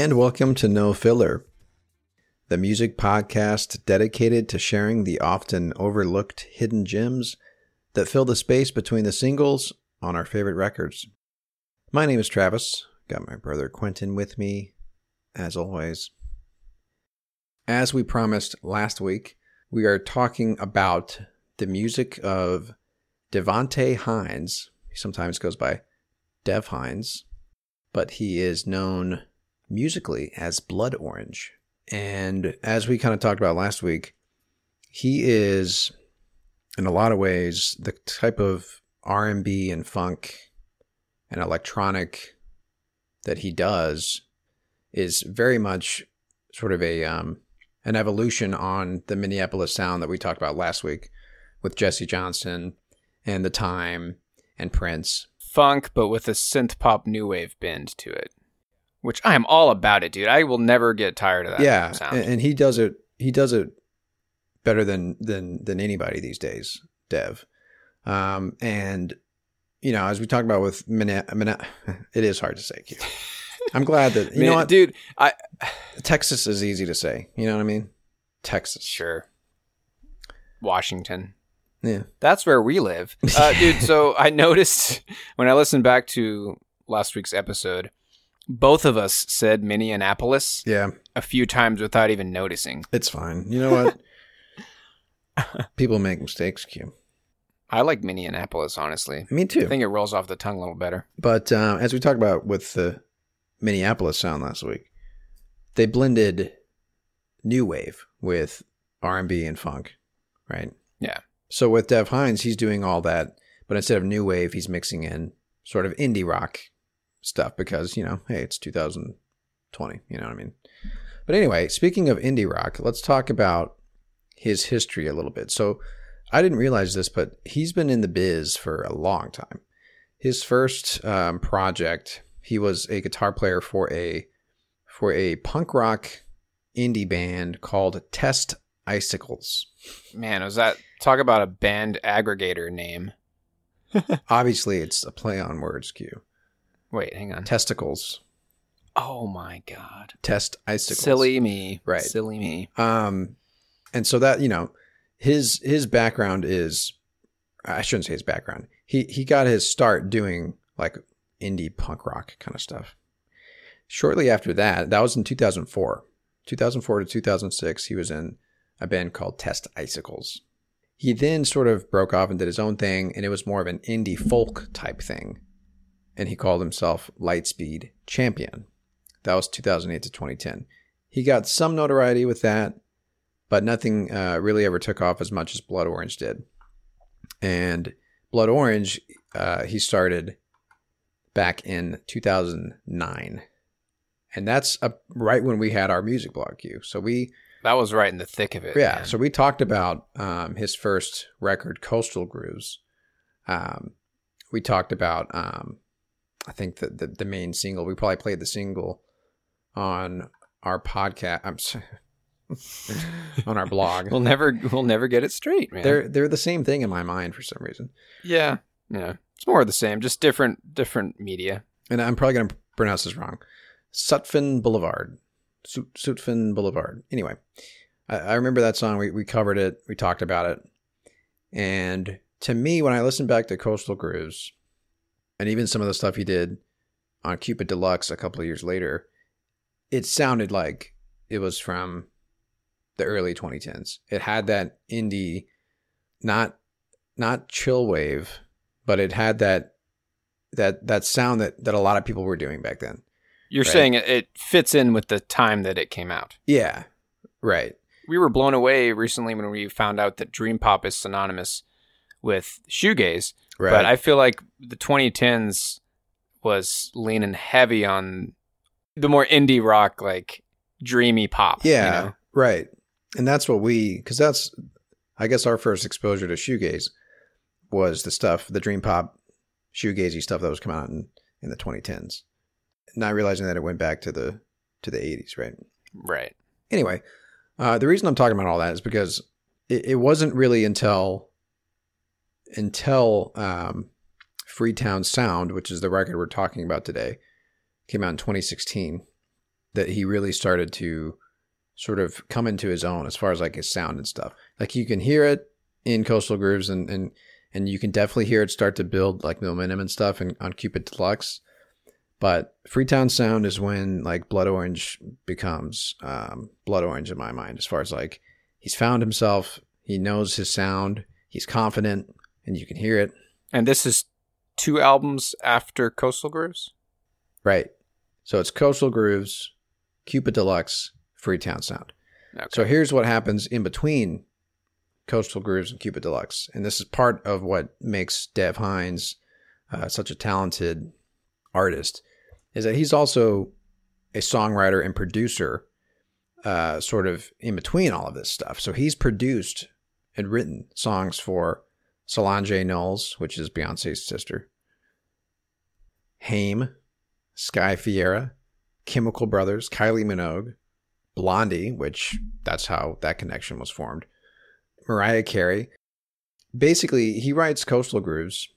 And welcome to No Filler, the music podcast dedicated to sharing the often overlooked hidden gems that fill the space between the singles on our favorite records. My name is Travis. Got my brother Quentin with me, as always. As we promised last week, we are talking about the music of Devonte Hynes. He sometimes goes by Dev Hynes, but he is known musically as Blood Orange. And as we kind of talked about last week, he is in a lot of ways the type of R&B and funk and electronic that he does is very much sort of a um, an evolution on the Minneapolis sound that we talked about last week with Jesse Johnson and The Time and Prince. funk, but with a synth pop new wave bend to it, which I am all about it, dude. I will never get tired of that yeah, sound. and, and he does it. He does it better than than than anybody these days. Dev, um, and you know, as we talked about with Minna, Minna it is hard to say. Q. I'm glad that you Man, know what, dude. I Texas is easy to say. You know what I mean? Texas. sure. Washington. Yeah. That's where we live, uh, dude. So I noticed when I listened back to last week's episode, both of us said Minneapolis Yeah. a few times without even noticing. It's fine. You know what? People make mistakes, Q. I like Minneapolis, honestly. Me too. I think it rolls off the tongue a little better. But uh, as we talked about with the Minneapolis sound last week, they blended new wave with R and B and funk, right? Yeah. So with Dev Hynes, he's doing all that, but instead of new wave, he's mixing in sort of indie rock stuff because you know, hey, it's 2020. You know what I mean? But anyway, speaking of indie rock, let's talk about his history a little bit. So I didn't realize this, but he's been in the biz for a long time. His first um, project, he was a guitar player for a for a punk rock indie band called Test Icicles. Man, was that talk about a band aggregator name? Obviously, it's a play on words. Q Wait, hang on. testicles, Oh my god. test icicles. Silly me. Right. Silly me. Um, and so that you know, his his background is, I shouldn't say his background. He he got his start doing like indie punk rock kind of stuff. Shortly after that, that was in 2004. 2004 to 2006, he was in a band called Test Icicles. He then sort of broke off and did his own thing, and it was more of an indie folk type thing. And he called himself Lightspeed Champion. That was 2008 to 2010. He got some notoriety with that, but nothing uh, really ever took off as much as Blood Orange did. And Blood Orange, uh, he started back in 2009. And that's uh right when we had our music blog Q. So we, That was right in the thick of it. yeah, man. so we talked about um, his first record, Coastal Grooves. Um, we talked about, um, I think the, the the main single. We probably played the single on our podcast. I'm sorry, on our blog. we'll never we'll never get it straight, man. They're they're the same thing in my mind for some reason. yeah. Yeah. It's more of the same, just different different media. And I'm probably going to pronounce this wrong. Sutphin Boulevard. Sut- Sutphin Boulevard. Anyway, I, I remember that song. We, we covered it. We talked about it. And to me, when I listen back to Coastal Grooves, and even some of the stuff he did on Cupid Deluxe a couple of years later, it sounded like it was from the early 2010s. It had that indie, not not chill wave, but it had that that that sound that that a lot of people were doing back then. You're Right. saying it, it fits in with the time that it came out. Yeah, right. We were blown away recently when we found out that dream pop is synonymous with shoegaze. Right. But I feel like the 2010s was leaning heavy on the more indie rock, like dreamy pop. you Yeah, know? right. And that's what we, because that's, I guess, our first exposure to shoegaze was the stuff, the dream pop, shoegazy stuff that was coming out in, in the 2010s. Not realizing that it went back to the to the 80s, right? Right. Anyway, uh, the reason I'm talking about all that is because it, it wasn't really until until um, Freetown Sound, which is the record we're talking about today, came out in 2016, that he really started to sort of come into his own as far as like his sound and stuff. Like you can hear it in Coastal Grooves and and and you can definitely hear it start to build like momentum and stuff and on Cupid Deluxe. But Freetown Sound is when like Blood Orange becomes um, Blood Orange in my mind, as far as like he's found himself, he knows his sound, he's confident, and you can hear it. And this is two albums after Coastal Grooves? Right. So it's Coastal Grooves, Cupid Deluxe, Freetown Sound. Okay. So here's what happens in between Coastal Grooves and Cupid Deluxe. And this is part of what makes Dev Hynes uh, such a talented artist, is that he's also a songwriter and producer, uh, sort of in between all of this stuff. So he's produced and written songs for Solange Knowles, which is Beyonce's sister, Haim, Sky Ferreira, Chemical Brothers, Kylie Minogue, Blondie, which that's how that connection was formed, Mariah Carey. Basically, he writes coastal grooves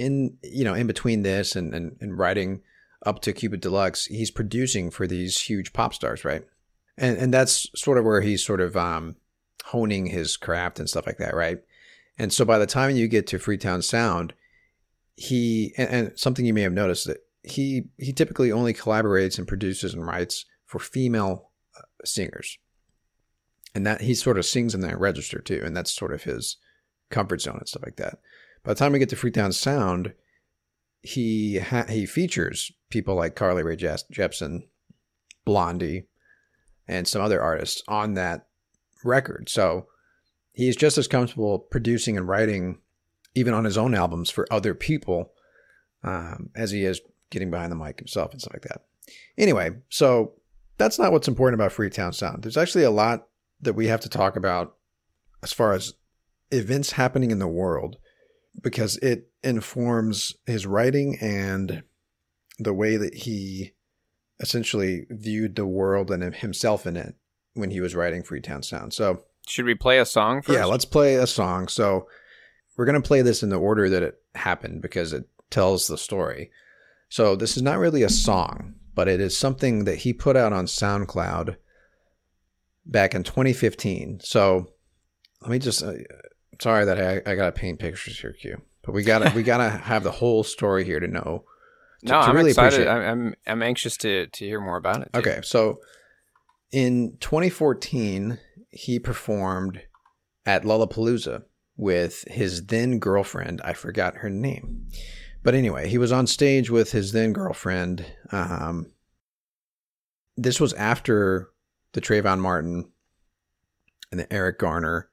in you know in between this and and, and writing up to Cupid Deluxe. He's producing for these huge pop stars, right? And and that's sort of where he's sort of um, honing his craft and stuff like that, right? And so by the time you get to Freetown Sound, he and, and something you may have noticed that he he typically only collaborates and produces and writes for female uh, singers, and that he sort of sings in that register too, and that's sort of his comfort zone and stuff like that. By the time we get to Freetown Sound, he ha- he features people like Carly Rae Jepsen, Blondie, and some other artists on that record. So he's just as comfortable producing and writing, even on his own albums for other people, um, as he is getting behind the mic himself and stuff like that. Anyway, so that's not what's important about Freetown Sound. There's actually a lot that we have to talk about as far as events happening in the world because it informs his writing and the way that he essentially viewed the world and himself in it when he was writing Freetown Sound. So, Should we play a song first? yeah, let's play a song. So, we're going to play this in the order that it happened because it tells the story. So, this is not really a song, but it is something that he put out on SoundCloud back in 2015. So, let me just uh, sorry that I, I got to paint pictures here, Q. But we got to we got to have the whole story here to know to- no, to I'm really excited. I'm I'm anxious to to hear more about it. too. Okay, so in 2014, he performed at Lollapalooza with his then girlfriend. I forgot her name, but anyway, he was on stage with his then girlfriend. Um, this was after the Trayvon Martin and the Eric Garner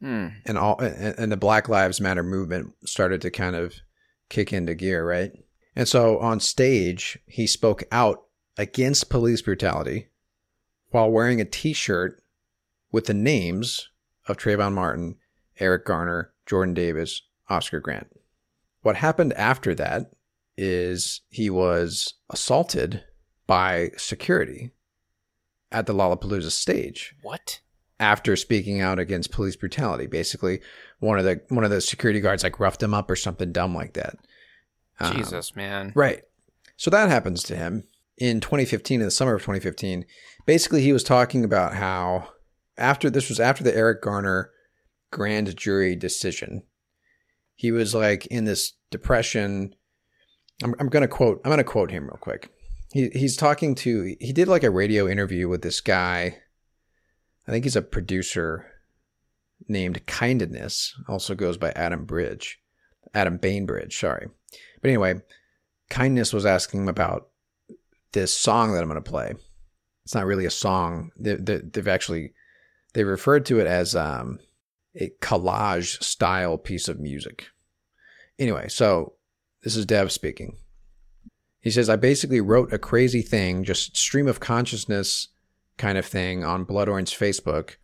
Hmm. and all and the Black Lives Matter movement started to kind of kick into gear, right? And so on stage, he spoke out against police brutality while wearing a T-shirt with the names of Trayvon Martin, Eric Garner, Jordan Davis, Oscar Grant. What happened after that is he was assaulted by security at the Lollapalooza stage What? after speaking out against police brutality. Basically, one of the one of the security guards like roughed him up or something dumb like that. Um, Jesus, man. Right. So that happens to him in 2015, in the summer of 2015. Basically, he was talking about how after this was after the Eric Garner grand jury decision, he was like in this depression. I'm, I'm gonna quote. I'm gonna quote him real quick. He he's talking to. He did like a radio interview with this guy. I think he's a producer named Kindness. Also goes by Adam Bridge, Adam Bainbridge. Sorry, but anyway, Kindness was asking him about this song that I'm gonna play. It's not really a song. They, they've actually they referred to it as um, a collage style piece of music. Anyway, so this is Dev speaking. He says, I basically wrote a crazy thing, just stream of consciousness kind of thing on Blood Orange Facebook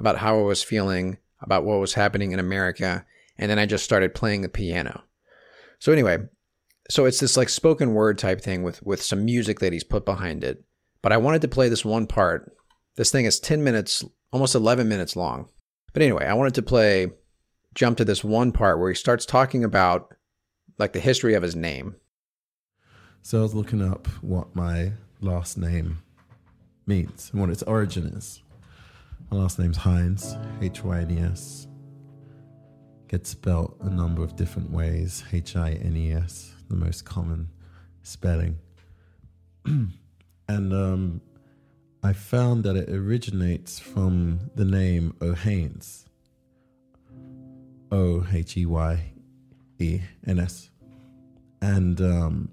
about how I was feeling, about what was happening in America, and then I just started playing the piano. So anyway, so it's this like spoken word type thing with with some music that he's put behind it. But I wanted to play this one part. This thing is 10 minutes, almost 11 minutes long. But anyway, I wanted to play jump to this one part where he starts talking about like the history of his name. So I was looking up what my last name means and what its origin is. My last name's Hynes, H Y N E S. Gets spelled a number of different ways, H I N E S, the most common spelling. and um, I found that it originates from the name O'Haines. O H E Y E N S. And um,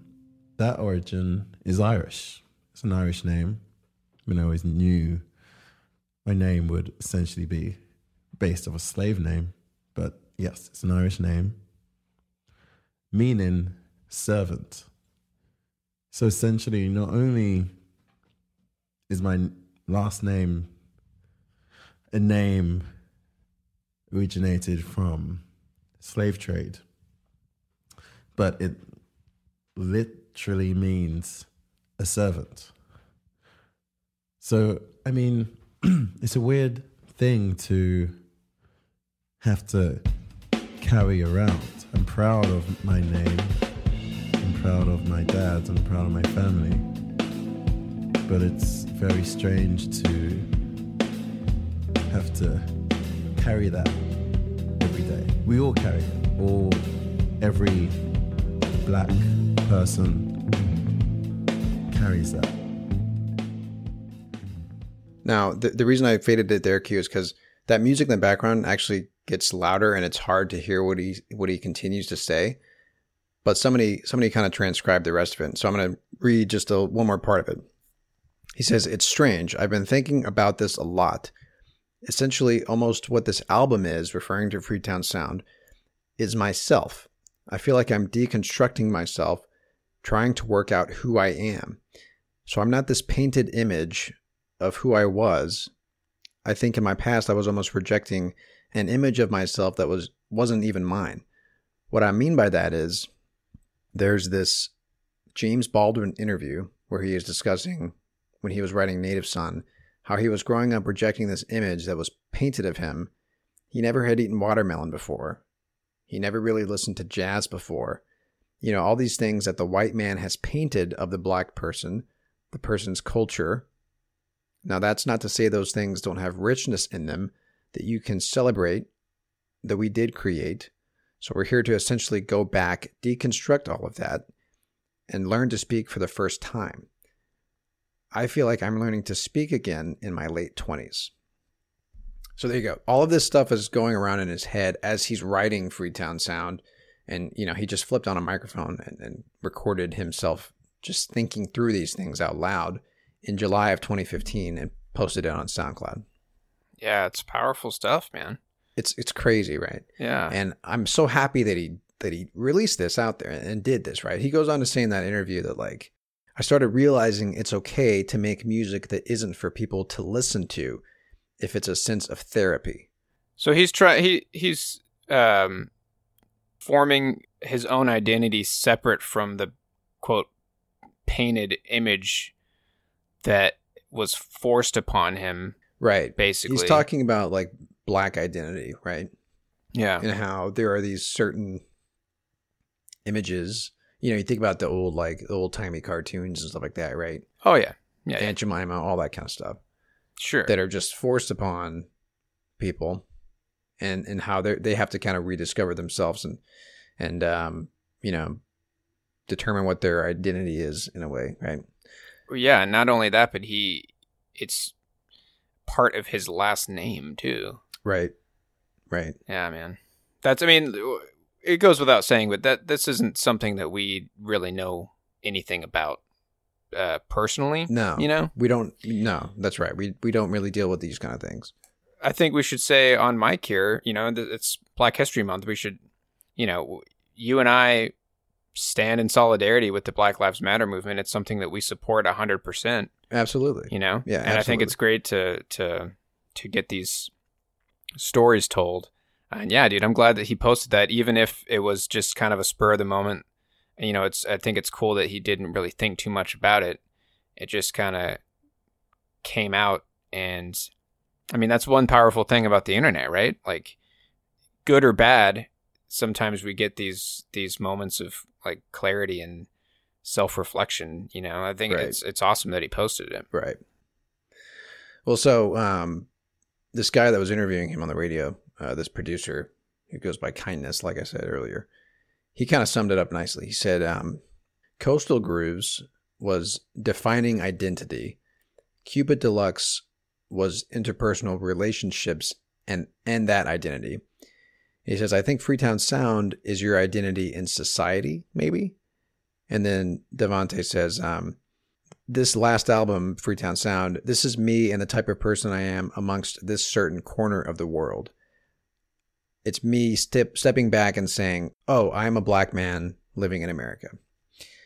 that origin is Irish. It's an Irish name. I mean, I always knew my name would essentially be based off a slave name, but yes, it's an Irish name, meaning servant. So essentially, not only is my last name a name originated from slave trade, but it literally means a servant. So, I mean, it's a weird thing to have to carry around. I'm proud of my name. I'm proud of my dad. I'm proud of my family. But it's very strange to have to carry that every day. We all carry it. All every black person carries that. Now, the, the reason I faded it there, Q, is because that music in the background actually gets louder and it's hard to hear what he what he continues to say. But somebody somebody kind of transcribed the rest of it. So I'm going to read just a, one more part of it. He says, It's strange. I've been thinking about this a lot. Essentially, almost what this album is, referring to Freetown Sound, is myself. I feel like I'm deconstructing myself, trying to work out who I am. So I'm not this painted image of who I was. I think in my past I was almost projecting an image of myself that was wasn't even mine. What I mean by that is there's this James Baldwin interview where he is discussing when he was writing Native Son how he was growing up projecting this image that was painted of him. He never had eaten watermelon before. He never really listened to jazz before. You know, all these things that the white man has painted of the black person, the person's culture. Now, that's not to say those things don't have richness in them that you can celebrate, that we did create. So, we're here to essentially go back, deconstruct all of that, and learn to speak for the first time. I feel like I'm learning to speak again in my late 20s. So there you go. All of this stuff is going around in his head as he's writing Freetown Sound. And, you know, he just flipped on a microphone and, and recorded himself just thinking through these things out loud in July of 2015 and posted it on SoundCloud. Yeah, it's powerful stuff, man. It's it's crazy, right? Yeah. And I'm so happy that he that he released this out there and did this, right? He goes on to say in that interview that like I started realizing it's okay to make music that isn't for people to listen to if it's a sense of therapy. So he's trying. He he's um, forming his own identity separate from the quote painted image that was forced upon him. Right. Basically, He's talking about like black identity, right? Yeah. And how there are these certain images. You know, you think about the old like the old timey cartoons and stuff like that, right? Oh yeah. Yeah. yeah. Aunt Jemima, all that kind of stuff. Sure. that are just forced upon people and and how they they have to kind of rediscover themselves and and um, you know determine what their identity is in a way, right? Well, yeah, not only that, but he it's part of his last name too. Right. Right. Yeah, man. That's I mean it goes without saying, but that this isn't something that we really know anything about uh personally. No. You know? We don't no, that's right. We we don't really deal with these kind of things. I think we should say on mic here, you know, it's Black History Month. We should, you know, you and I stand in solidarity with the Black Lives Matter movement. It's something that we support hundred percent. Absolutely. You know, Yeah, and I think it's great to to to get these stories told. And yeah, dude, I'm glad that he posted that, even if it was just kind of a spur of the moment. And, you know, it's I think it's cool that he didn't really think too much about it. It just kind of came out, and I mean, that's one powerful thing about the internet, right? Like, good or bad, sometimes we get these these moments of like clarity and self reflection. You know, I think Right. it's it's awesome that he posted it. Right. Well, so um, this guy that was interviewing him on the radio, uh, this producer who goes by Kindness, like I said earlier, he kind of summed it up nicely. He said, um, "Coastal Grooves was defining identity. Cupid Deluxe was interpersonal relationships and and that identity." He says, "I think Freetown Sound is your identity in society, maybe." And then Devante says, um, this last album, Freetown Sound, this is me and the type of person I am amongst this certain corner of the world. It's me step, stepping back and saying, oh, I'm a black man living in America.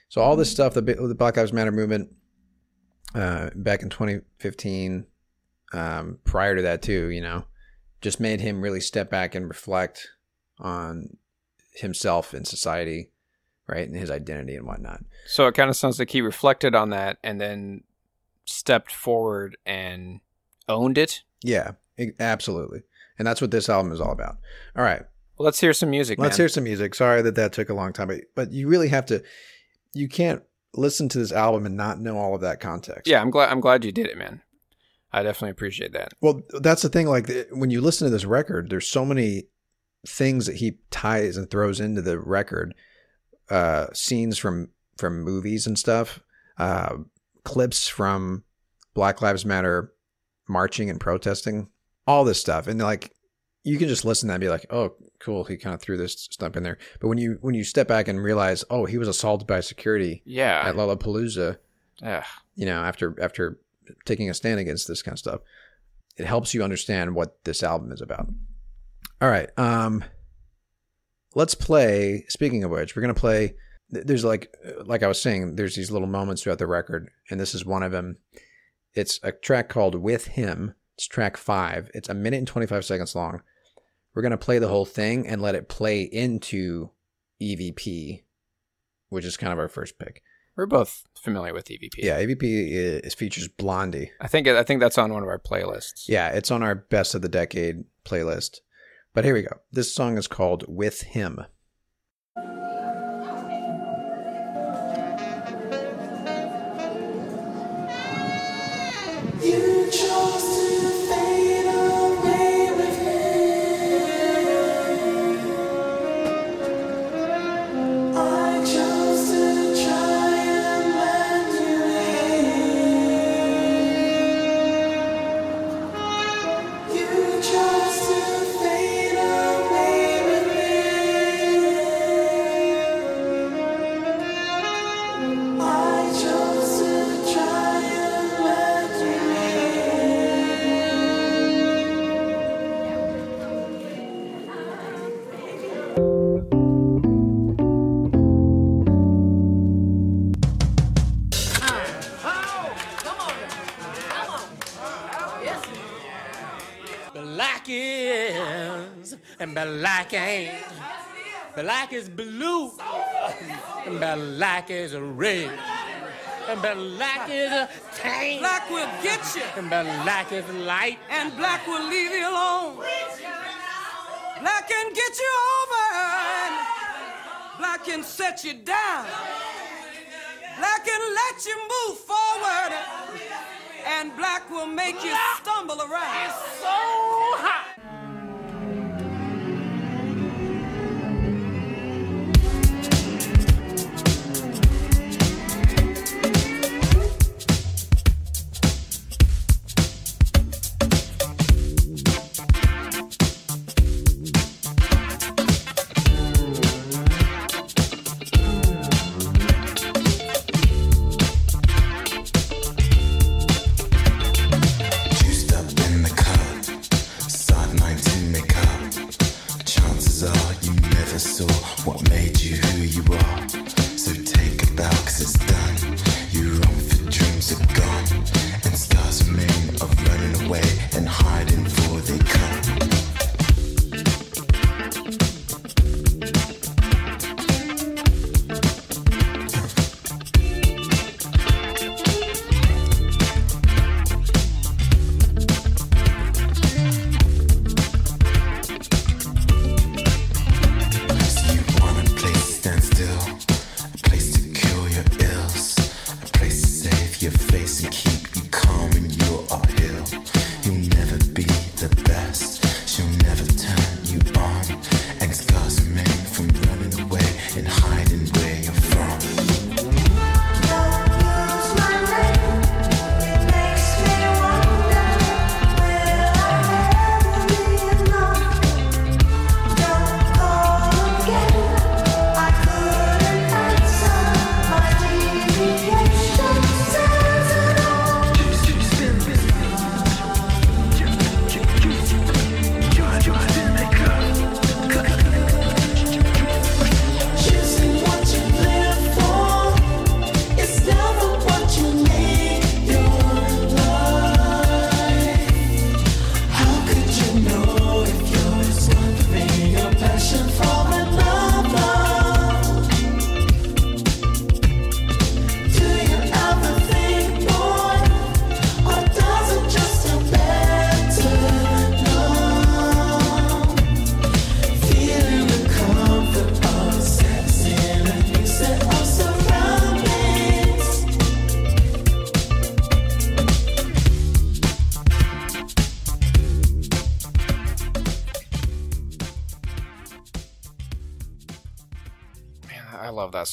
So all this stuff, the, the Black Lives Matter movement, uh, back in 2015, um, prior to that too, you know, just made him really step back and reflect on himself and society, right, and his identity and whatnot. So it kind of sounds like he reflected on that and then stepped forward and owned it. Yeah, absolutely. And that's what this album is all about. All right. Well, let's hear some music. Let's man. hear some music. Sorry that that took a long time, but, but you really have to, you can't listen to this album and not know all of that context. Yeah, I'm glad. I'm glad you did it, man. I definitely appreciate that. Well, that's the thing. Like when you listen to this record, there's so many things that he ties and throws into the record, uh, scenes from from movies and stuff, uh, clips from Black Lives Matter marching and protesting, all this stuff, and like you can just listen to that and be like, oh, cool. He kind of threw this stuff in there. But when you when you step back and realize, oh, he was assaulted by security Yeah. at Lollapalooza, Ugh. you know, after after taking a stand against this kind of stuff, it helps you understand what this album is about. All right, um, let's play. Speaking of which, we're gonna play. There's like, like I was saying, there's these little moments throughout the record, and this is one of them. It's a track called "With Him." It's track five. It's a minute and twenty five seconds long. We're gonna play the whole thing and let it play into EVP, which is kind of our first pick. We're both familiar with EVP. Yeah, EVP is, features Blondie. I think I think that's on one of our playlists. Yeah, it's on our best of the decade playlist. But here we go. This song is called With Him. And black ain't. Black is blue and black is red. And black is a tank. Black will get you, And black is light. and black will leave you alone. Black can get you over, and black can set you down. Black can let you move forward, and black will make you stumble around. It's So hot.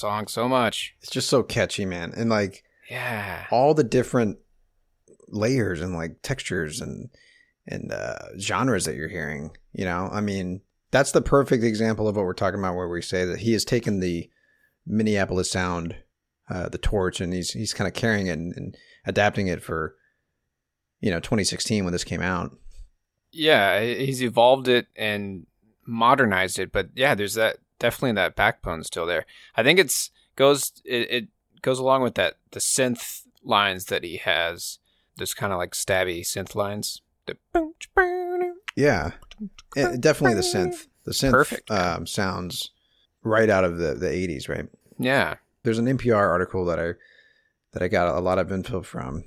Song so much. It's just so catchy, man. And like Yeah. all the different layers and like textures and and uh, genres that you're hearing. You know, I mean, that's the perfect example of what we're talking about, where we say that he has taken the Minneapolis sound, uh, the torch, and he's he's kind of carrying it and, and adapting it for, you know, 2016 when this came out. Yeah, he's evolved it and modernized it, but yeah, there's that definitely that backbone still there. I think it's goes it, it goes along with that the synth lines that he has. Those kind of like stabby synth lines. The boom, boom, Yeah, Eh, definitely the synth. The synth Perfect. Um, sounds right out of the the 80s, right? Yeah. there's an NPR article that I that I got a lot of info from.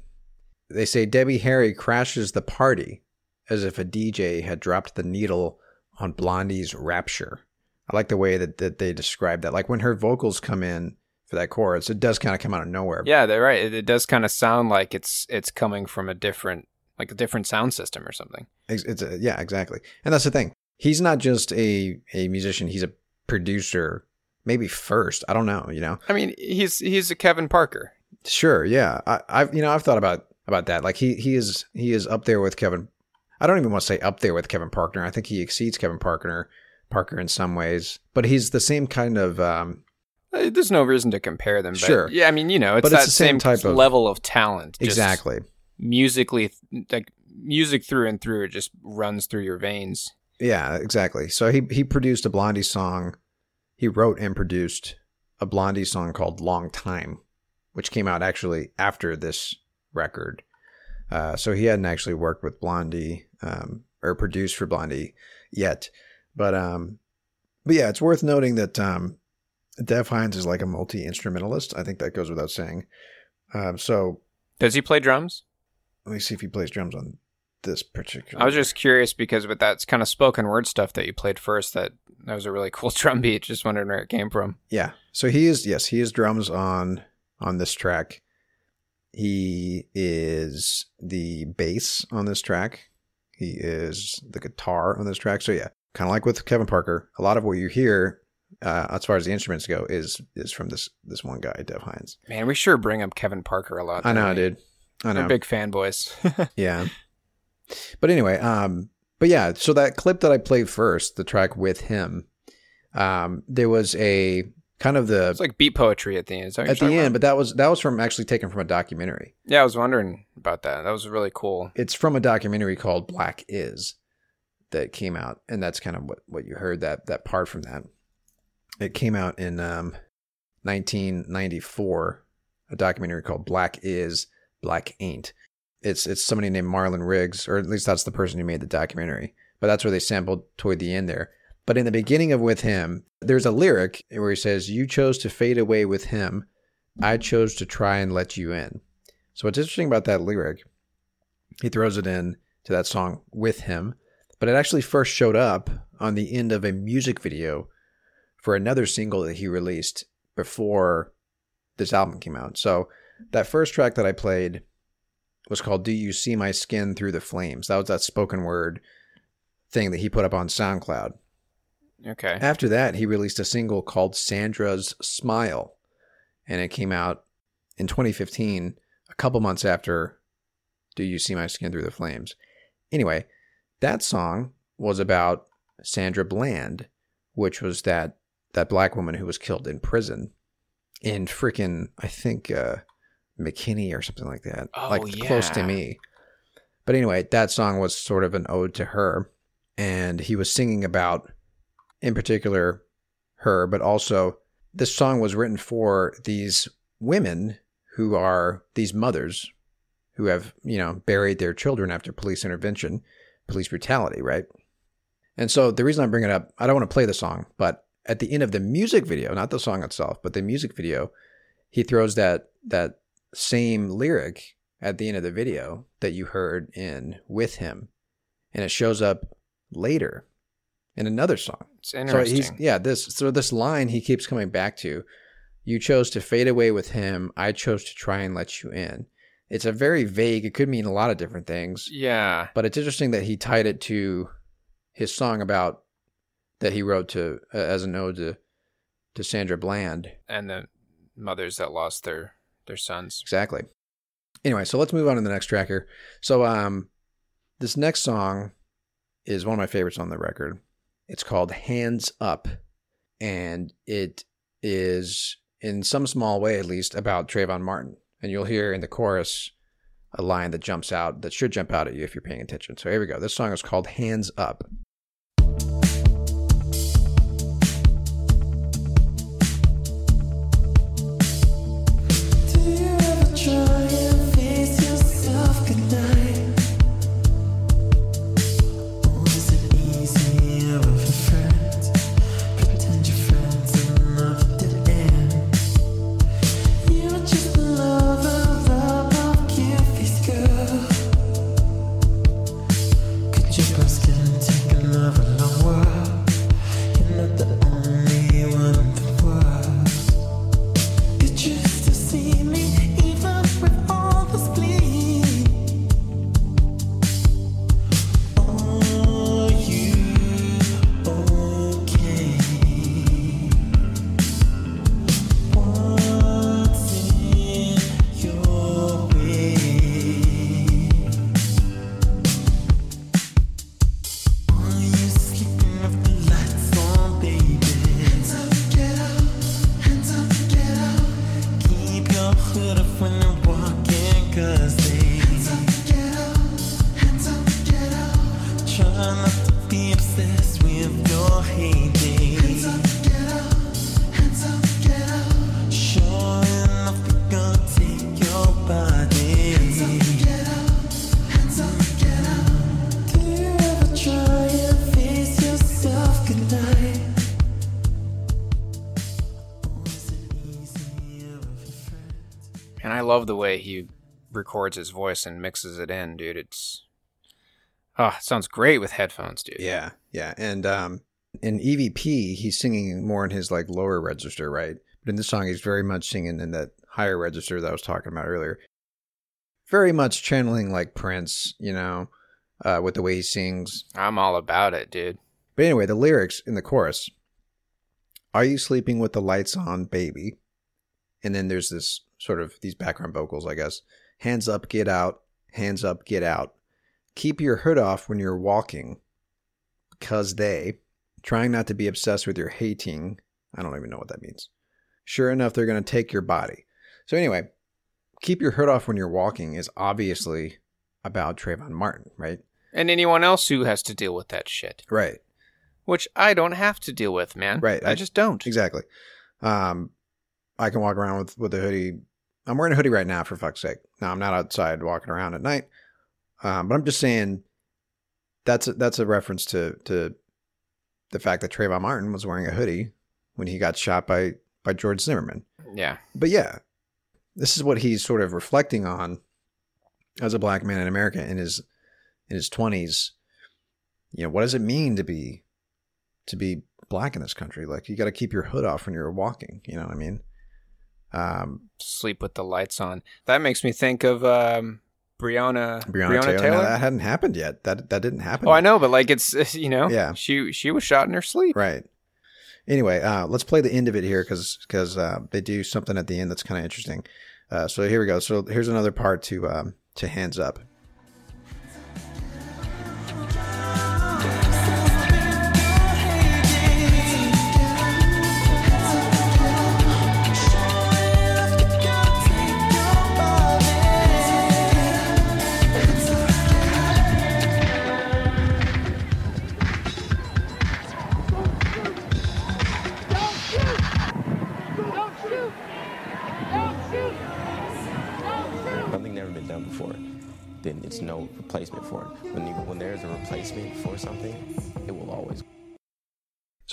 They say Debbie Harry crashes the party as if a DJ had dropped the needle on Blondie's Rapture. I like the way that, that they describe that. Like when her vocals come in for that chorus, it does kind of come out of nowhere. Yeah, they're right. It, it does kind of sound like it's it's coming from a different like a different sound system or something. It's, it's a, yeah, exactly. And that's the thing. He's not just a a musician. He's a producer. Maybe first. I don't know. You know. I mean, he's he's a Kevin Parker. Sure, yeah. I, I've you know I've thought about about that. Like he he is he is up there with Kevin. I don't even want to say up there with Kevin Parker. I think he exceeds Kevin Parker Parker in some ways, but he's the same kind of um, Uh, There's no reason to compare them. But Sure. Yeah, I mean, you know, it's But that it's the same same, type of- level of talent. just exactly. musically, like music through and through. It just runs through your veins. Yeah, exactly. So he he produced a Blondie song. He wrote and produced a Blondie song called "Long Time," which came out actually after this record. Uh, so he hadn't actually worked with Blondie um, or produced for Blondie yet, but um, but yeah, it's worth noting that um, Dev Hynes is like a multi instrumentalist. I think that goes without saying. Um, so Does he play drums? let me see if he plays drums on this particular. I was just curious because with that kind of spoken word stuff that you played first, that that was a really cool drum beat. Just wondering where it came from. Yeah. So he is yes, he is drums on on this track. He is the bass on this track. He is the guitar on this track. So yeah, kind of like with Kevin Parker, a lot of what you hear uh, as far as the instruments go is is from this this one guy, Dev Hynes. Man, we sure bring up Kevin Parker a lot. I know, we? dude. I know. We're big fanboys. Yeah. But anyway, um, but yeah, so that clip that I played first, the track with him, um, there was a kind of the it's like beat poetry at the end. At the end, but that was that was from actually taken from a documentary. yeah, I was wondering about that. That was really cool. It's from a documentary called Black Is that came out, and that's kind of what what you heard that that part from that. It came out in um, 1994, a documentary called Black Is, Black Ain't. It's it's somebody named Marlon Riggs, or at least that's the person who made the documentary. But that's where they sampled toward the end there. But in the beginning of With Him, there's a lyric where he says, You chose to fade away with him. I chose to try and let you in. So what's interesting about that lyric, he throws it in to that song With Him, but it actually first showed up on the end of a music video for another single that he released before this album came out. So that first track that I played was called Do You See My Skin Through the Flames? That was that spoken word thing that he put up on SoundCloud. Okay. After that, he released a single called Sandra's Smile, and it came out in 2015, a couple months after Do You See My Skin Through the Flames? Anyway, that song was about Sandra Bland, which was that that black woman who was killed in prison in freaking I think uh McKinney or something like that. Oh, like close to me. But anyway, that song was sort of an ode to her and he was singing about in particular her, but also this song was written for these women who are these mothers who have, you know, buried their children after police intervention, police brutality, right? And so the reason I bring it up, I don't want to play the song, but at the end of the music video, not the song itself, but the music video, he throws that that same lyric at the end of the video that you heard in with him, and it shows up later in another song. It's So interesting. he's yeah, this so this line he keeps coming back to. You chose to fade away with him. I chose to try and let you in. It's a very vague. It could mean a lot of different things, yeah. but it's interesting that he tied it to his song about that he wrote to uh, as an ode to to Sandra Bland. And the mothers that lost their their sons. Exactly. Anyway, so let's move on to the next track here. So um this next song is one of my favorites on the record. It's called Hands Up and it is in some small way at least about Trayvon Martin. And you'll hear in the chorus a line that jumps out that should jump out at you if you're paying attention. So here we go. This song is called Hands Up. Love the way he records his voice and mixes it in, dude. It's oh, it sounds great with headphones, dude. Yeah, yeah. And um in EVP, he's singing more in his like lower register, right? But in this song, he's very much singing in that higher register that I was talking about earlier. Very much channeling like Prince, you know, uh, with the way he sings. I'm all about it, dude. But anyway, the lyrics in the chorus Are you sleeping with the lights on, baby? And then there's this sort of these background vocals, I guess. Hands up, get out. Hands up, get out. Keep your hood off when you're walking. Because they, trying not to be obsessed with your hating. I don't even know what that means. Sure enough, they're going to take your body. So, anyway, keep your hood off when you're walking is obviously about Trayvon Martin, right? And anyone else who has to deal with that shit. Right. which I don't have to deal with, man. Right, I, I- just don't. Exactly. Um, I can walk around with with a hoodie. I'm wearing a hoodie right now, for fuck's sake. Now I'm not outside walking around at night, um, but I'm just saying that's a, that's a reference to to the fact that Trayvon Martin was wearing a hoodie when he got shot by by George Zimmerman. Yeah. But yeah, this is what he's sort of reflecting on as a black man in America in his in his 20s. You know, what does it mean to be to be black in this country? Like you got to keep your hood off when you're walking, you know what I mean? Um Sleep with the lights on. That makes me think of um, Breonna, Breonna, Taylor, Now, that hadn't happened yet. That that didn't happen. Oh, I know, but like it's you know, Yeah. She she was shot in her sleep. Right. Anyway, uh, let's play the end of it here because uh, they do something at the end that's kind of interesting. Uh, so here we go. So here's another part to um, to hands up.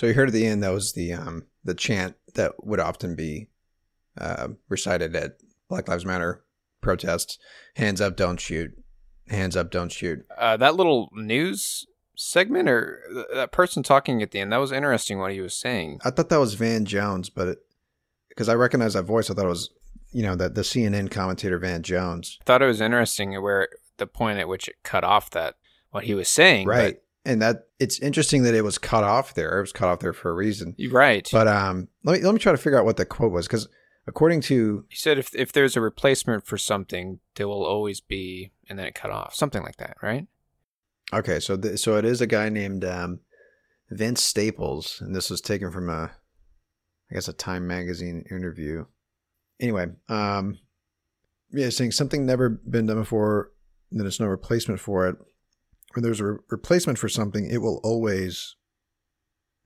So you heard at the end that was the um, the chant that would often be uh, recited at Black Lives Matter protests: "Hands up, don't shoot! Hands up, don't shoot!" Uh, that little news segment or th- that person talking at the end that was interesting what he was saying. I thought that was Van Jones, but because I recognized that voice, I thought it was you know that the CNN commentator Van Jones. I thought it was interesting where the point at which it cut off that what he was saying. right and that it's interesting that it was cut off there. It was cut off there for a reason. But- right. but um let me let me try to figure out what the quote was because according to he said if if there's a replacement for something, there will always be, and then it cut off, something like that, right? okay so th- so it is a guy named um vince staples and this was taken from a i guess a time magazine interview. Anyway um yeah saying something never been done before then there's no replacement for it when there's a re- replacement for something it will always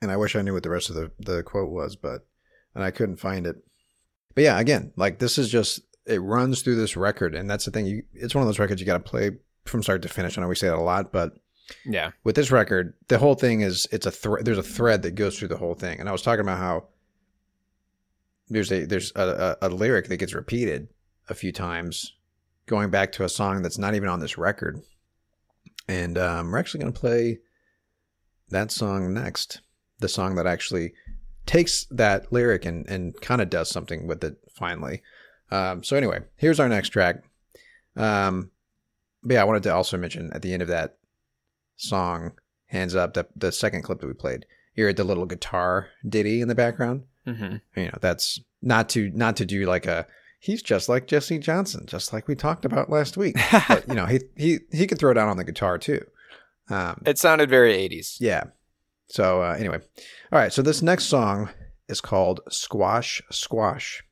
and i wish i knew what the rest of the, the quote was but and i couldn't find it but yeah again like this is just it runs through this record and that's the thing you it's one of those records you got to play from start to finish i know we say that a lot but Yeah. with this record, the whole thing is it's a thre- there's a thread that goes through the whole thing. And I was talking about how there's a there's a, a, a lyric that gets repeated a few times, going back to a song that's not even on this record. And um, we're actually going to play that song next, the song that actually takes that lyric and and kind of does something with it finally. Um, so anyway, here's our next track. Um, but yeah, I wanted to also mention at the end of that song hands up the, the second clip that we played you heard the little guitar ditty in the background Mm-hmm. you know that's not to not to do like a he's just like jesse johnson just like we talked about last week. But you know he he he could throw down on the guitar too. Um It sounded very 80s. yeah. So uh, anyway. All right. So this next song is called squash squash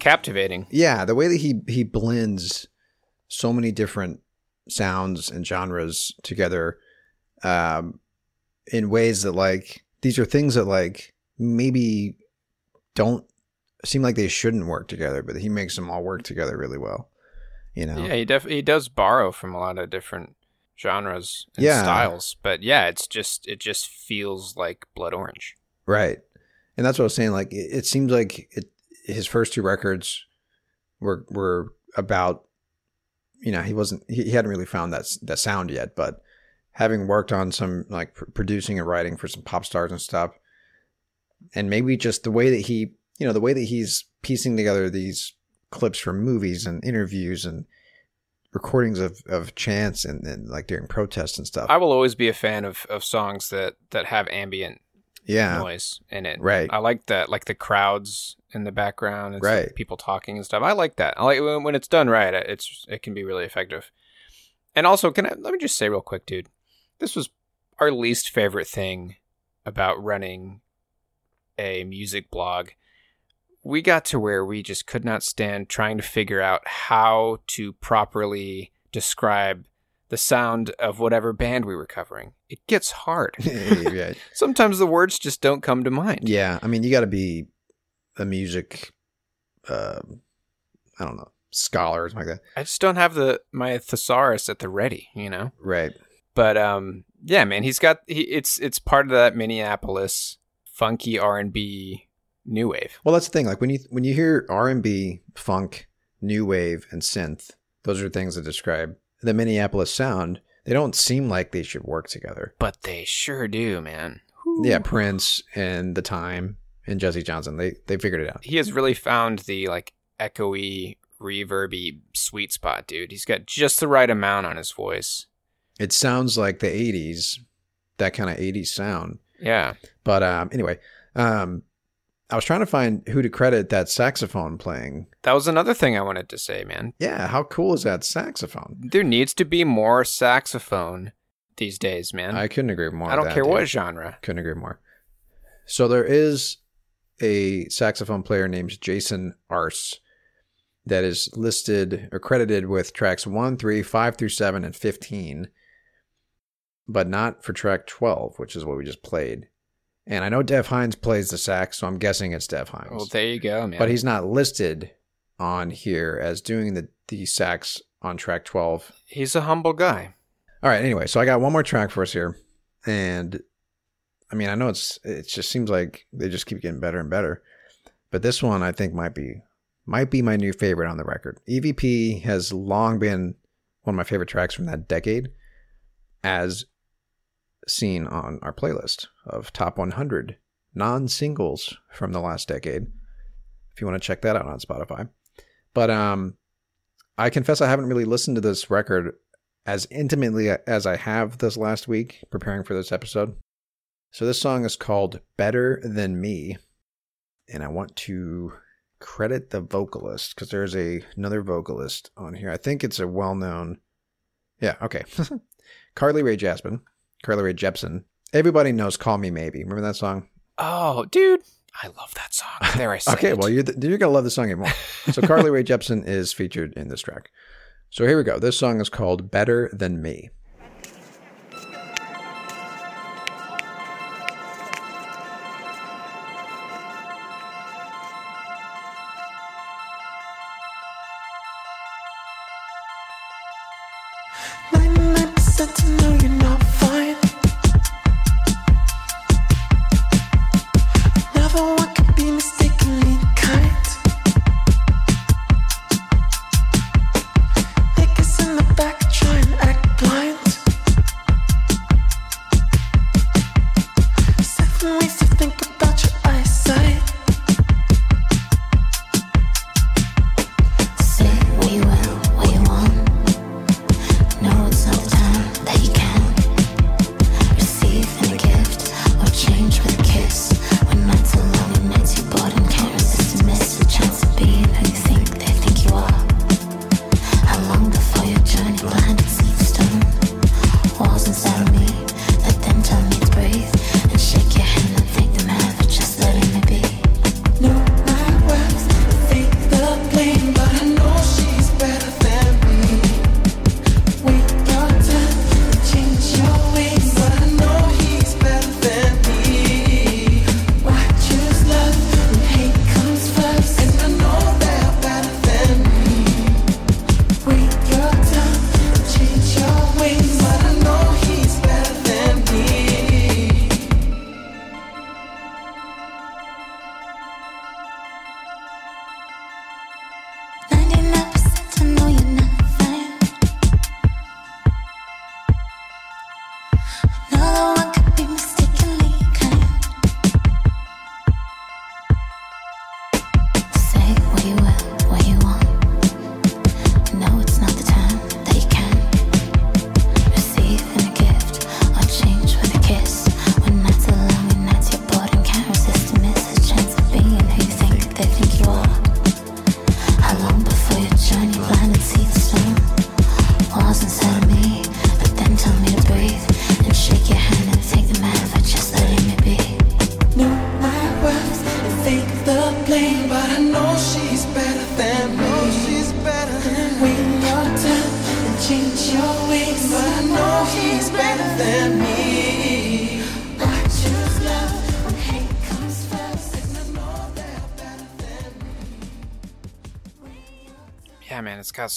captivating. yeah, the way that he he blends so many different sounds and genres together um in ways that like these are things that like maybe don't seem like they shouldn't work together, but he makes them all work together really well. You know. Yeah, he def- he does borrow from a lot of different genres and Yeah. styles, but yeah, it's just it just feels like Blood Orange. Right. And that's what I was saying. Like, it, it seems like it, his first two records were were about, you know, he wasn't he, he hadn't really found that that sound yet, but having worked on some like pr- producing and writing for some pop stars and stuff, and maybe just the way that he, you know, the way that he's piecing together these clips from movies and interviews and recordings of of chants and, and like during protests and stuff. I will always be a fan of, of songs that, that have ambient yeah. noise in it. Right. I like that, like the crowds in the background, and Right. people talking and stuff. I like that. I like when, when it's done right. It's it can be really effective. And also, can I let me just say real quick, dude? This was our least favorite thing about running a music blog. We got to where we just could not stand trying to figure out how to properly describe the sound of whatever band we were covering. It gets hard. yeah. Sometimes the words just don't come to mind. Yeah, I mean, you got to be a music, uh, I don't know, scholar or something like that, I just don't have the my thesaurus at the ready, you know. right? But um, yeah, man, he's got he, it's it's part of that Minneapolis funky R and B new wave. Well, that's the thing. Like when you when you hear R and B, funk, new wave, and synth, those are things that describe the Minneapolis sound. They don't seem like they should work together. But they sure do, man. Yeah, Prince and the Time and Jesse Johnson, they they figured it out. He has really found the like echoey, reverby sweet spot, dude. He's got just the right amount on his voice. It sounds like the '80s, that kind of '80s sound. Yeah. But um, anyway, um, I was trying to find who to credit that saxophone playing. That was another thing I wanted to say, man. Yeah, how cool is that saxophone? There needs to be more saxophone these days, man. I couldn't agree more. I don't care dude. what genre. Couldn't agree more. So there is a saxophone player named Jason Arce that is listed or credited with tracks 1, 3, 5 through 7, and 15, but not for track 12, which is what we just played. And I know Dev Hynes plays the sax, so I'm guessing it's Dev Hynes. Well, there you go, man. but he's not listed on here as doing the, the sax on track 12 he's a humble guy. all right. Anyway, so I got one more track for us here, and I mean, I know it's it just seems like they just keep getting better and better, but this one I think might be might be my new favorite on the record. EVP has long been one of my favorite tracks from that decade, as seen on our playlist of top 100 non-singles from the last decade. If you want to check that out on Spotify, but um, I confess I haven't really listened to this record as intimately as I have this last week preparing for this episode. So this song is called Better Than Me. And I want to credit the vocalist because there's a another vocalist on here. I think it's a well-known Yeah, okay. Carly Rae Jepsen. Carly Rae Jepsen. Everybody knows Call Me Maybe. Remember that song? Oh, dude, I love that song. There I say Okay, it. well you're you're gonna love the song even more. So Carly Rae Jepsen is featured in this track. So here we go. This song is called Better Than Me.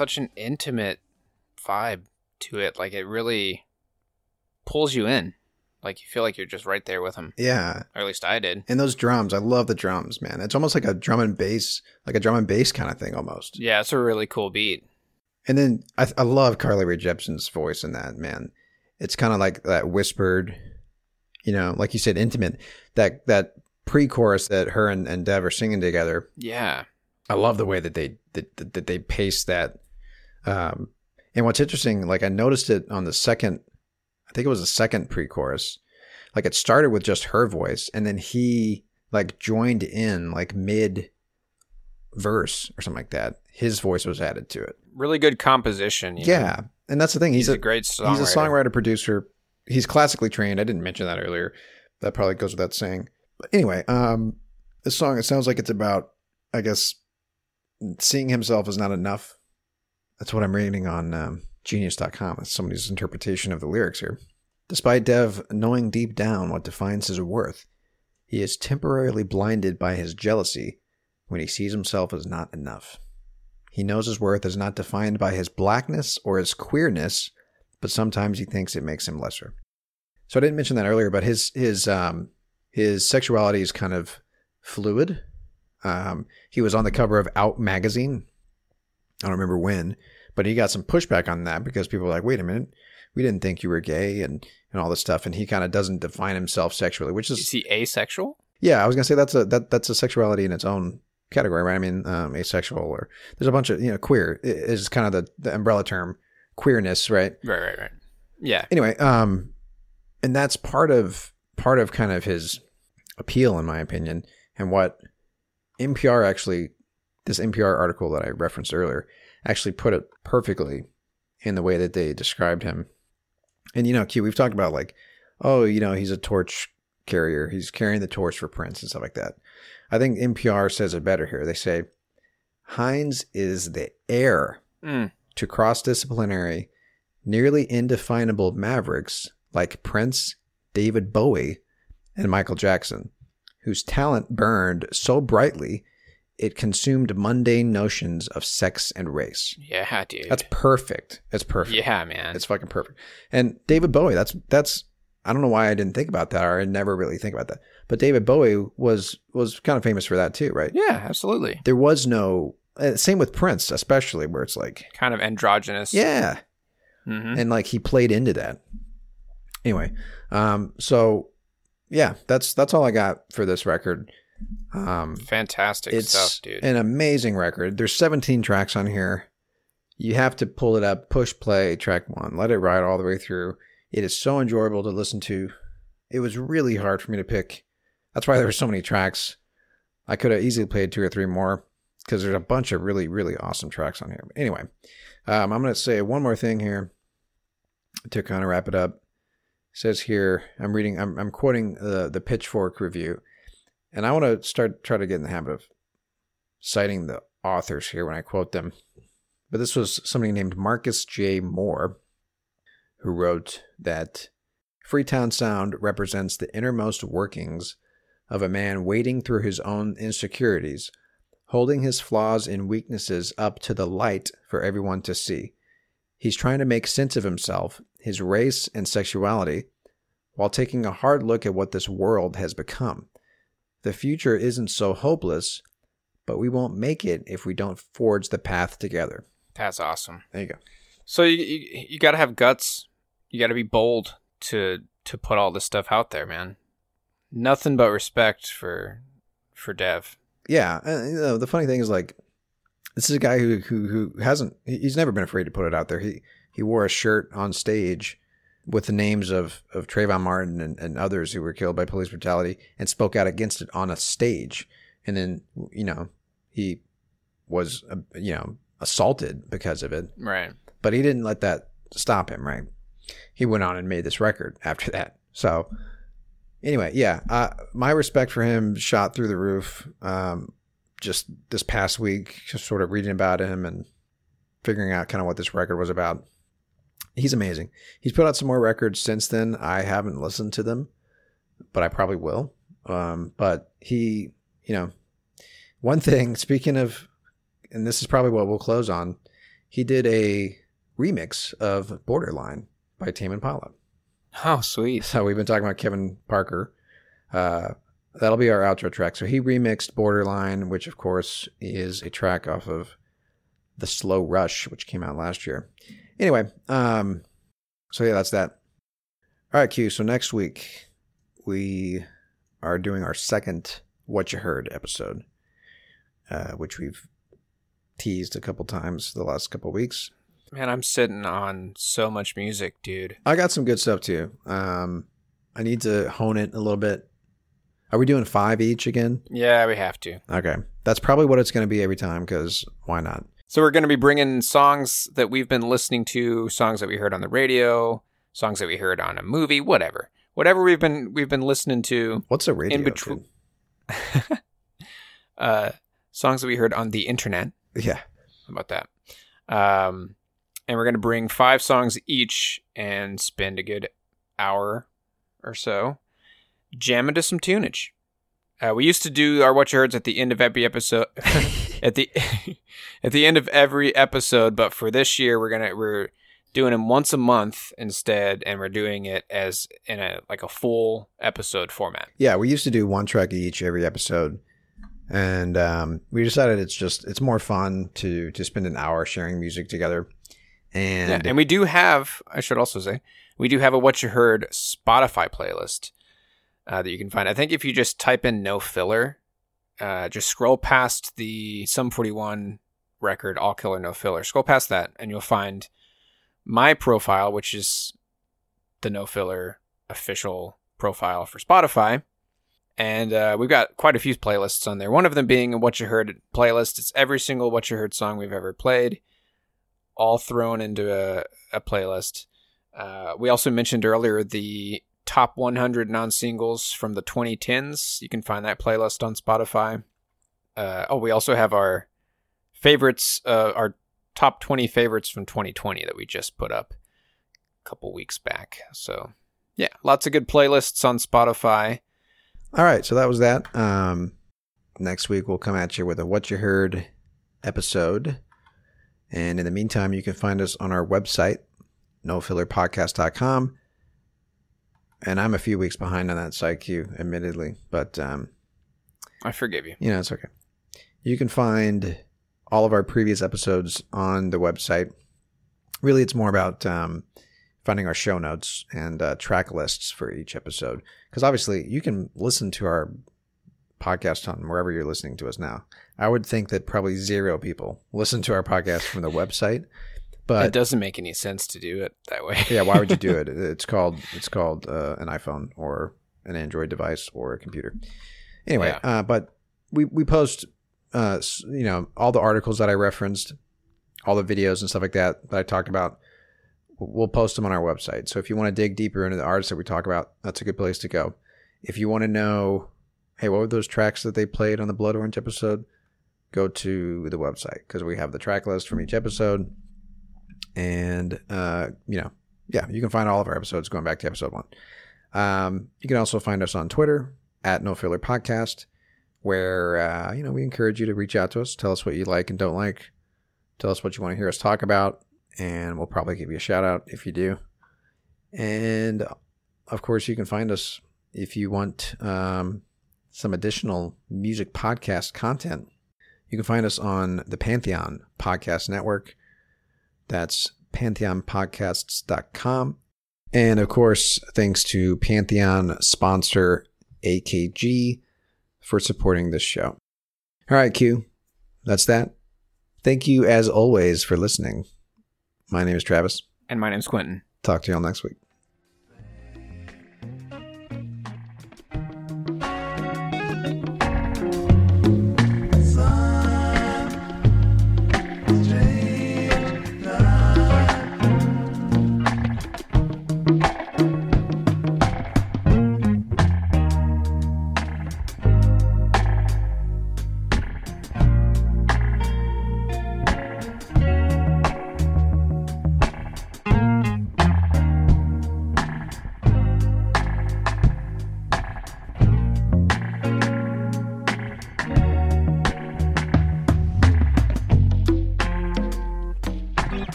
Such an intimate vibe to it. Like it really pulls you in. Like you feel like you're just right there with him. Yeah. Or at least I did. And those drums, I love the drums, man. It's almost like a drum and bass, like a drum and bass kind of thing almost. Yeah, it's a really cool beat. And then I, I love Carly Rae Jepsen's voice in that, man. It's kind of like that whispered, you know, like you said, intimate. That that pre-chorus that her and, and Dev are singing together. Yeah. I love the way that they that, that, that they pace that. Um, and what's interesting, like I noticed it on the second, I think it was the second pre-chorus. Like it started with just her voice, and then he like joined in like mid verse or something like that. His voice was added to it. Really good composition. you know? Yeah, and that's the thing. He's, He's a great He's a songwriter producer. He's classically trained. I didn't mention that earlier. That probably goes without saying. But anyway, um, this song it sounds like it's about, I guess, seeing himself is not enough. That's what I'm reading on um, Genius.com. That's somebody's interpretation of the lyrics here. Despite Dev knowing deep down what defines his worth, he is temporarily blinded by his jealousy when he sees himself as not enough. He knows his worth is not defined by his blackness or his queerness, but sometimes he thinks it makes him lesser. So I didn't mention that earlier, but his his um his sexuality is kind of fluid. Um, he was on the cover of Out magazine. I don't remember when, but he got some pushback on that because people were like, "Wait a minute, we didn't think you were gay," and and all this stuff. And he kind of doesn't define himself sexually, which is Is he asexual? yeah, I was gonna say that's a that that's a sexuality in its own category, right? I mean, um, asexual or there's a bunch of you know queer is kind of the, the umbrella term queerness, right? Right, right, right. Yeah. Anyway, um, and that's part of part of kind of his appeal, in my opinion, and what NPR actually this NPR article that I referenced earlier actually put it perfectly in the way that they described him. And you know, Q, we've talked about like, oh, you know, he's a torch carrier. He's carrying the torch for Prince and stuff like that. I think NPR says it better here. They say Hynes is the heir Mm. to cross disciplinary, nearly indefinable mavericks like Prince, David Bowie, and Michael Jackson, whose talent burned so brightly it consumed mundane notions of sex and race. Yeah, dude. That's perfect. That's perfect. yeah, man. It's fucking perfect. And David Bowie, that's that's I don't know why I didn't think about that or I never really think about that. But David Bowie was was kind of famous for that too, right? yeah, absolutely. There was no uh, same with Prince, especially where it's like, Kind of androgynous. yeah, hmm and like he played into that. Anyway, um, so yeah, that's that's all I got for this record. Um, Fantastic it's stuff, dude. an amazing record. There's 17 tracks on here. You have to pull it up, push play, track one, let it ride all the way through. It is so enjoyable to listen to. It was really hard for me to pick. That's why there were so many tracks. I could have easily played two or three more because there's a bunch of really, really awesome tracks on here. But anyway, um, I'm going to say one more thing here to kind of wrap it up. It says here, I'm reading, I'm, I'm quoting the, the Pitchfork review, and I want to start try to get in the habit of citing the authors here when I quote them. But this was somebody named Marcus J. Moore who wrote that Freetown Sound represents the innermost workings of a man wading through his own insecurities, holding his flaws and weaknesses up to the light for everyone to see. He's trying to make sense of himself, his race, and sexuality, while taking a hard look at what this world has become. The future isn't so hopeless, but we won't make it if we don't forge the path together. That's awesome. There you go. So you you, you got to have guts. You got to be bold to to put all this stuff out there, man. Nothing but respect for for Dev. Yeah, uh, you know, the funny thing is like this is a guy who who who hasn't he's never been afraid to put it out there. He he wore a shirt on stage with the names of of Trayvon Martin and, and others who were killed by police brutality and spoke out against it on a stage. And then you know he was uh, you know assaulted because of it, Right. but he didn't let that stop him. Right? He went on and made this record after that. So anyway, yeah, uh, my respect for him shot through the roof. Um, just this past week, just sort of reading about him and figuring out kind of what this record was about. He's amazing. He's put out some more records since then. I haven't listened to them, but I probably will. Um, but he, you know, one thing. Speaking of and this is probably what we'll close on. He did a remix of Borderline by Tame Impala. Oh, sweet. So we've been talking about Kevin Parker. Uh, that'll be our outro track. So he remixed Borderline, which of course is a track off of The Slow Rush, which came out last year. Anyway, um, so yeah, that's that. All right, Q. So next week we are doing our second What You Heard episode, uh, which we've teased a couple times the last couple weeks. Man, I'm sitting on so much music, dude. I got some good stuff too. Um, I need to hone it a little bit. Are we doing five each again? Yeah, we have to. Okay, that's probably what it's going to be every time. Because why not? So we're going to be bringing songs that we've been listening to, songs that we heard on the radio, songs that we heard on a movie, whatever, whatever we've been we've been listening to. What's a radio? In between, uh, songs that we heard on the internet. Yeah. How about that? Um, and we're going to bring five songs each and spend a good hour or so jamming to some tunage. Uh, we used to do our what you heards at the end of every episode. at the at the end of every episode, but for this year, we're gonna we're doing them once a month instead, and we're doing it as in a like a full episode format. Yeah, we used to do one track each every episode, and um, we decided it's just it's more fun to to spend an hour sharing music together. And Yeah, and we do have, I should also say, we do have a What You Heard Spotify playlist uh, that you can find. I think if you just type in no filler, uh, just scroll past the Sum 41 record, All Killer No Filler, scroll past that, and you'll find my profile, which is the no filler official profile for Spotify. And uh, we've got quite a few playlists on there. One of them being a What You Heard playlist. It's every single What You Heard song we've ever played all thrown into a, a playlist. Uh, we also mentioned earlier the top 100 non singles from the 2010s. You can find that playlist on Spotify. Uh, oh, we also have our favorites, uh, our top 20 favorites from 2020 that we just put up a couple weeks back. So, yeah, lots of good playlists on Spotify. all right, so that was that. Um, next week we'll come at you with a what you heard episode, and in the meantime, you can find us on our website, nofillerpodcast.com. And I'm a few weeks behind on that site, Q, admittedly, but um, I forgive you. you know, it's okay. You can find all of our previous episodes on the website. Really, it's more about um, finding our show notes and uh, track lists for each episode. Because obviously, you can listen to our podcast on wherever you're listening to us now. I would think that probably zero people listen to our podcast from the website. It doesn't make any sense to do it that way. yeah, why would you do it? It's called it's called uh, an iPhone or an Android device or a computer. Anyway, Yeah. uh, but we we post uh, you know all the articles that I referenced, all the videos and stuff like that that I talked about. We'll post them on our website. So if you want to dig deeper into the artists that we talk about, that's a good place to go. If you want to know, hey, what were those tracks that they played on the Blood Orange episode? Go to the website because we have the track list from each episode and uh, you know, yeah, you can find all of our episodes going back to episode one. Um, you can also find us on Twitter at No Filler Podcast, where uh, you know we encourage you to reach out to us, tell us what you like and don't like, tell us what you want to hear us talk about, and we'll probably give you a shout out if you do. And of course, you can find us if you want um, some additional music podcast content. You can find us on the Pantheon Podcast Network. That's pantheonpodcasts.com. And of course, thanks to Pantheon sponsor AKG for supporting this show. All right, Q. That's that. Thank you, as always, for listening. My name is Travis. And my name is Quentin. Talk to you all next week.